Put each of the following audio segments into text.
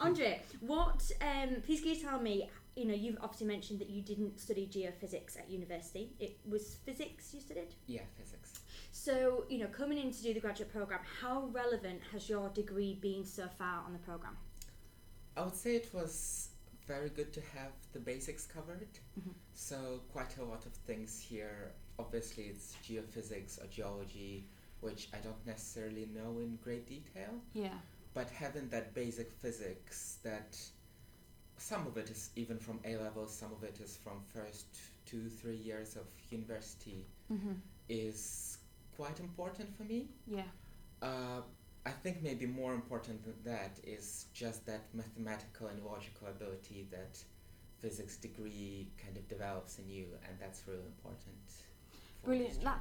Andre, what? Um, please can you tell me? You know, you've obviously mentioned that you didn't study geophysics at university. It was physics you studied. Yeah, physics. So, you know, coming in to do the graduate program, how relevant has your degree been so far on the program? I would say it was very good to have the basics covered. Mhm. So quite a lot of things here. Obviously, it's geophysics or geology, which I don't necessarily know in great detail. Yeah. But having that basic physics, that some of it is even from A levels, some of it is from first two, three years of university, Mm-hmm. is quite important for me. Yeah. Uh, I think maybe more important than that is just that mathematical and logical ability that physics degree kind of develops in you, and that's really important. For this Brilliant. That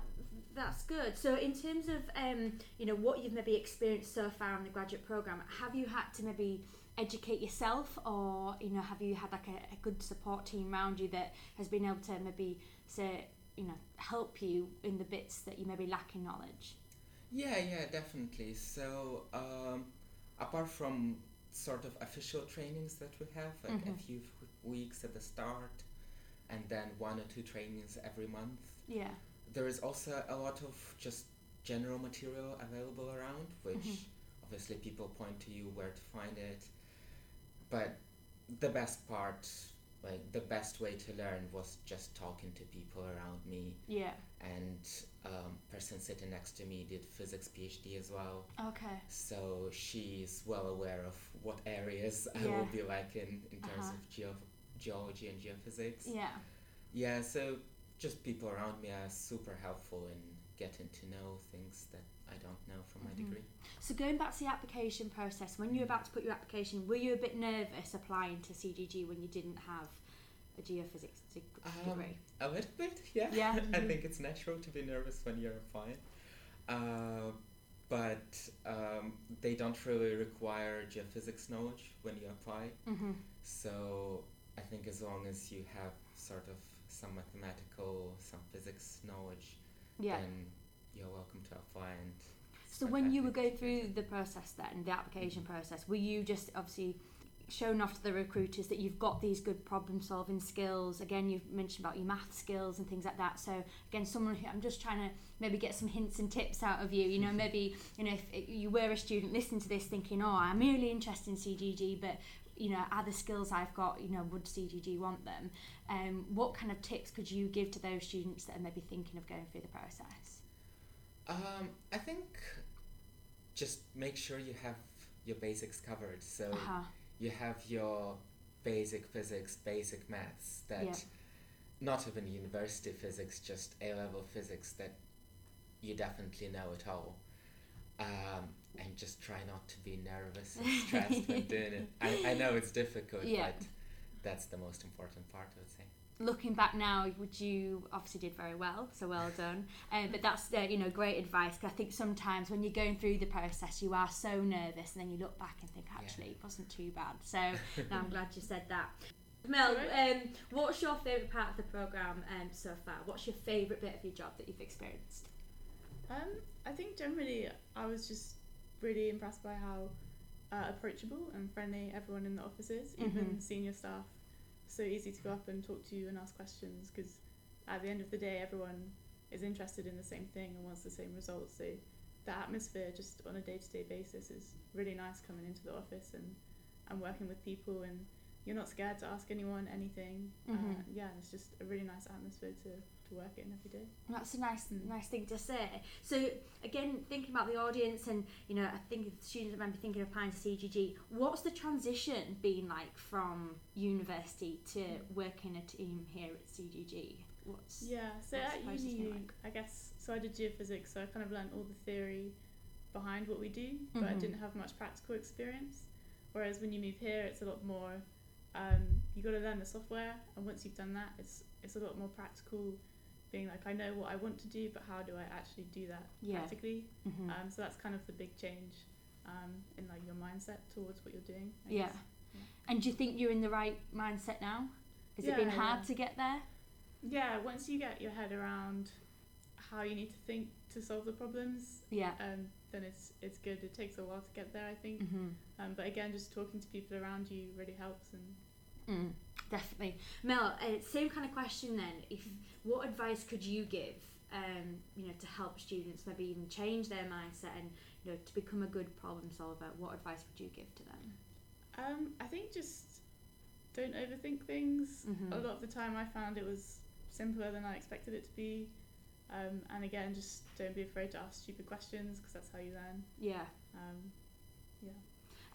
that's good. So, in terms of um, you know what you've maybe experienced so far in the graduate program, have you had to maybe educate yourself, or you know, have you had like a, a good support team around you that has been able to maybe say you know help you in the bits that you maybe lack in knowledge? Yeah, yeah, definitely. So, um, apart from sort of official trainings that we have, like Mhm. a few f- weeks at the start, and then one or two trainings every month, Yeah. There is also a lot of just general material available around, which Mhm. obviously people point to you where to find it. But the best part, like the best way to learn, was just talking to people around me. Yeah. And um, person sitting next to me did physics PhD as well, Okay. so she's well aware of what areas I Yeah. will be like in in terms Uh-huh. of geo- geology and geophysics. Yeah. Yeah, so just people around me are super helpful in getting to know things that I don't know from my Mhm. degree. So going back to the application process, when you were about to put your application, were you a bit nervous applying to CGG when you didn't have a geophysics de- Um, degree? A little bit, yeah. Yeah. I think it's natural to be nervous when you're applying. Uh, but um, they don't really require geophysics knowledge when you apply. Mm-hmm. So I think as long as you have sort of some mathematical, some physics knowledge, Yeah. then you're welcome to apply. And So when you were going through the process then, the application mm-hmm. process, were you just obviously shown off to the recruiters that you've got these good problem solving skills? Again, you've mentioned about your math skills and things like that. So again, someone who I'm just trying to maybe get some hints and tips out of you. You know, maybe you know if you were a student listening to this thinking, oh, I'm really interested in CGG, but you know, are the skills I've got, you know, would CGG want them? Um, what kind of tips could you give to those students that are maybe thinking of going through the process? Um, I think just make sure you have your basics covered. So Uh-huh. you have your basic physics, basic maths that Yeah. not even university physics, just A level physics that you definitely know at all. Um, and just try not to be nervous and stressed when doing it. I, I know it's difficult, Yeah. but that's the most important part, I would say. looking back now, would you obviously did very well, so well done. Um, but that's uh, you know great advice. 'cause I think sometimes when you're going through the process, you are so nervous, and then you look back and think actually it wasn't too bad. So no, I'm glad you said that. Mel, um, what's your favourite part of the program um, so far? What's your favourite bit of your job that you've experienced? Um, I think generally I was just really impressed by how uh, approachable and friendly everyone in the office is, even Mhm. senior staff. So easy to go up and talk to you and ask questions because at the end of the day, everyone is interested in the same thing and wants the same results. So the atmosphere just on a day to day basis is really nice coming into the office and, and working with people and you're not scared to ask anyone anything. Uh, Mhm. yeah, it's just a really nice atmosphere to, to work in every day. That's a nice, Mm. nice thing to say. So again, thinking about the audience, and you know, I think students might be thinking of applying to CGG, what's the transition been like from university to working a team here at CGG? What's Yeah, so what's the at uni, like? I guess, so I did geophysics, so I kind of learned all the theory behind what we do, but I Mhm. didn't have much practical experience. Whereas when you move here, it's a lot more, um, you got to learn the software, and once you've done that, it's, it's a lot more practical, being like, I know what I want to do, but how do I actually do that Yeah. practically? Mhm. Um, so that's kind of the big change um, in like your mindset towards what you're doing. Yeah. And do you think you're in the right mindset now? Has it Yeah, been hard to get there? Yeah, once you get your head around how you need to think to solve the problems, Yeah. um, then it's it's good. It takes a while to get there, I think. Mm-hmm. Um, but again, just talking to people around you really helps. And Mm, definitely. Mel, uh, same kind of question then. If what advice could you give, um, you know, to help students maybe even change their mindset and you know to become a good problem solver? What advice would you give to them? um, I think just don't overthink things. Mhm. A lot of the time, I found it was simpler than I expected it to be. Um, and again, just don't be afraid to ask stupid questions because that's how you learn. Yeah. Um,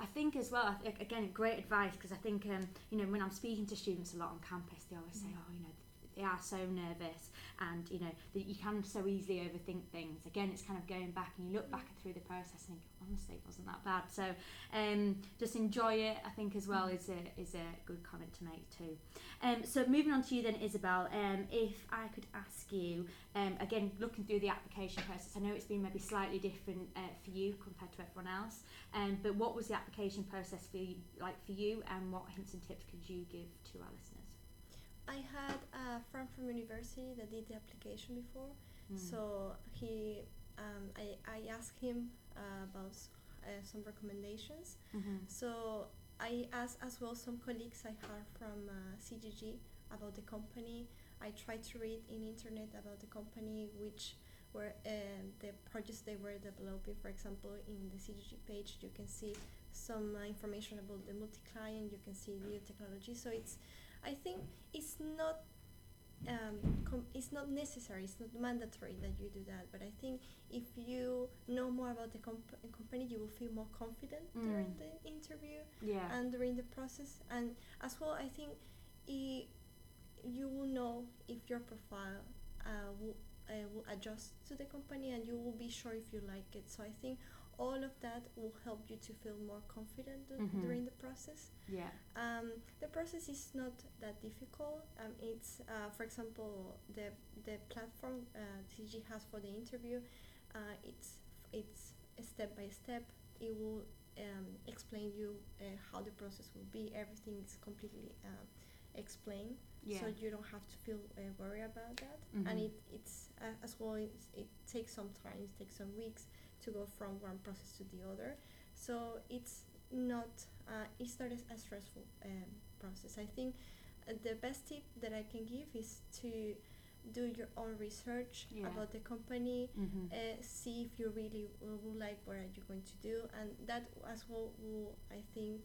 I think as well, again, great advice because I think, um, you know, when I'm speaking to students a lot on campus, they always say, Mm. oh, you know, they are so nervous and, you know, that you can so easily overthink things. Again, it's kind of going back and you look back through the process and think, honestly, it wasn't that bad. So um, just enjoy it, I think, as well, is a, is a good comment to make too. Um, so moving on to you then, Isabel, um, if I could ask you, um, again, looking through the application process, I know it's been maybe slightly different uh, for you compared to everyone else. Um, but what was the application process for you, like for you, and what hints and tips could you give to our listeners? I had a friend from university that did the application before, Mm. so he, um, I, I asked him uh, about uh, some recommendations. Mhm. So I asked as well some colleagues I heard from uh, CGG about the company. I tried to read in internet about the company, which were um, the projects they were developing. For example, in the CGG page, you can see some uh, information about the multi-client. You can see new technology. So it's, I think it's not. Um, com- it's not necessary. It's not mandatory that you do that. But I think if you know more about the comp- company, you will feel more confident during Mm. the interview Yeah. and during the process. And as well, I think i you will know if your profile uh, will, uh, will adjust to the company and you will be sure if you like it. So I think all of that will help you to feel more confident Mhm. during the process. Yeah. Um, the process is not that difficult. Um, it's, uh, for example, the the platform uh, TG has for the interview. Uh, it's it's step by step. It will um, explain you uh, how the process will be. Everything is completely um, explained, Yeah. so you don't have to feel uh, worried about that. Mhm. And it it's uh, as well. It's, it takes some time. It takes some weeks to go from one process to the other. So it's not uh, it's not a, stressful um, process. I think uh, the best tip that I can give is to do your own research Yeah. about the company. Mhm. Uh, see if you really will, will like what are you going to do, and that as well will I think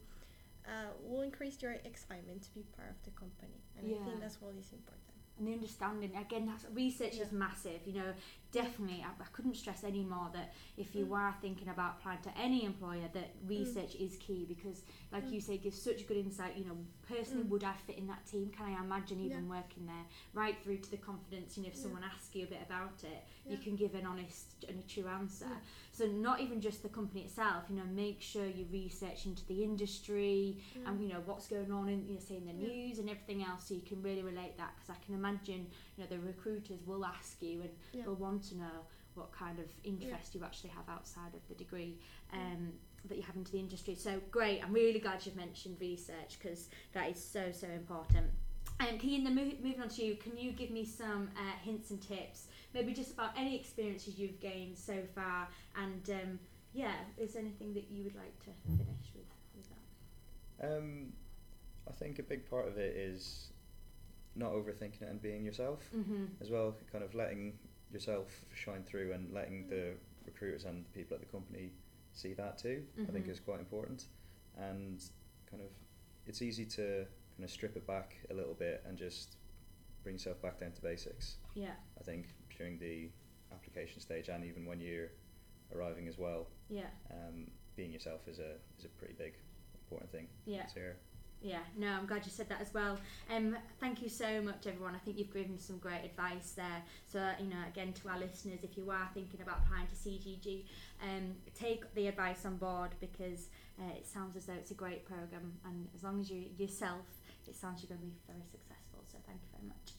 uh, will increase your excitement to be part of the company. And I think that's what is important. And the understanding again that's research is massive you know definitely I, I couldn't stress any more that if you Mm. are thinking about applying to any employer that research is key because like Mm. you say gives such good insight you know personally Mm. would I fit in that team can I imagine even Yeah. working there right through to the confidence you know if Yeah. someone asks you a bit about it you can give an honest and a true answer Yeah. so not even just the company itself you know make sure you research into the industry and you know what's going on in you know say in the Yeah. news and everything else so you can really relate that because I can imagine you know the recruiters will ask you and Yeah. will want to know what kind of interest you actually have outside of the degree um, that you have into the industry. So great I'm really glad you've mentioned research because that is so so important. Um, can you, then move, moving on to you, can you give me some uh, hints and tips, maybe just about any experiences you've gained so far, and um, yeah, is there anything that you would like to finish with, with that? Um, I think a big part of it is not overthinking it and being yourself Mm-hmm. as well. Kind of letting yourself shine through and letting the recruiters and the people at the company see that too. I think Mhm. is quite important. And kind of, it's easy to kind of strip it back a little bit and just bring yourself back down to basics. Yeah, I think during the application stage and even when you're arriving as well, yeah, um, being yourself is a is a pretty big important thing. yeah. Here. Yeah, no, I'm glad you said that as well. Um, thank you so much, everyone. I think you've given some great advice there. So, you know, again, to our listeners, if you are thinking about applying to CGG, um, take the advice on board because uh, it sounds as though it's a great program, and as long as you yourself, it sounds you're going to be very successful. So, thank you very much.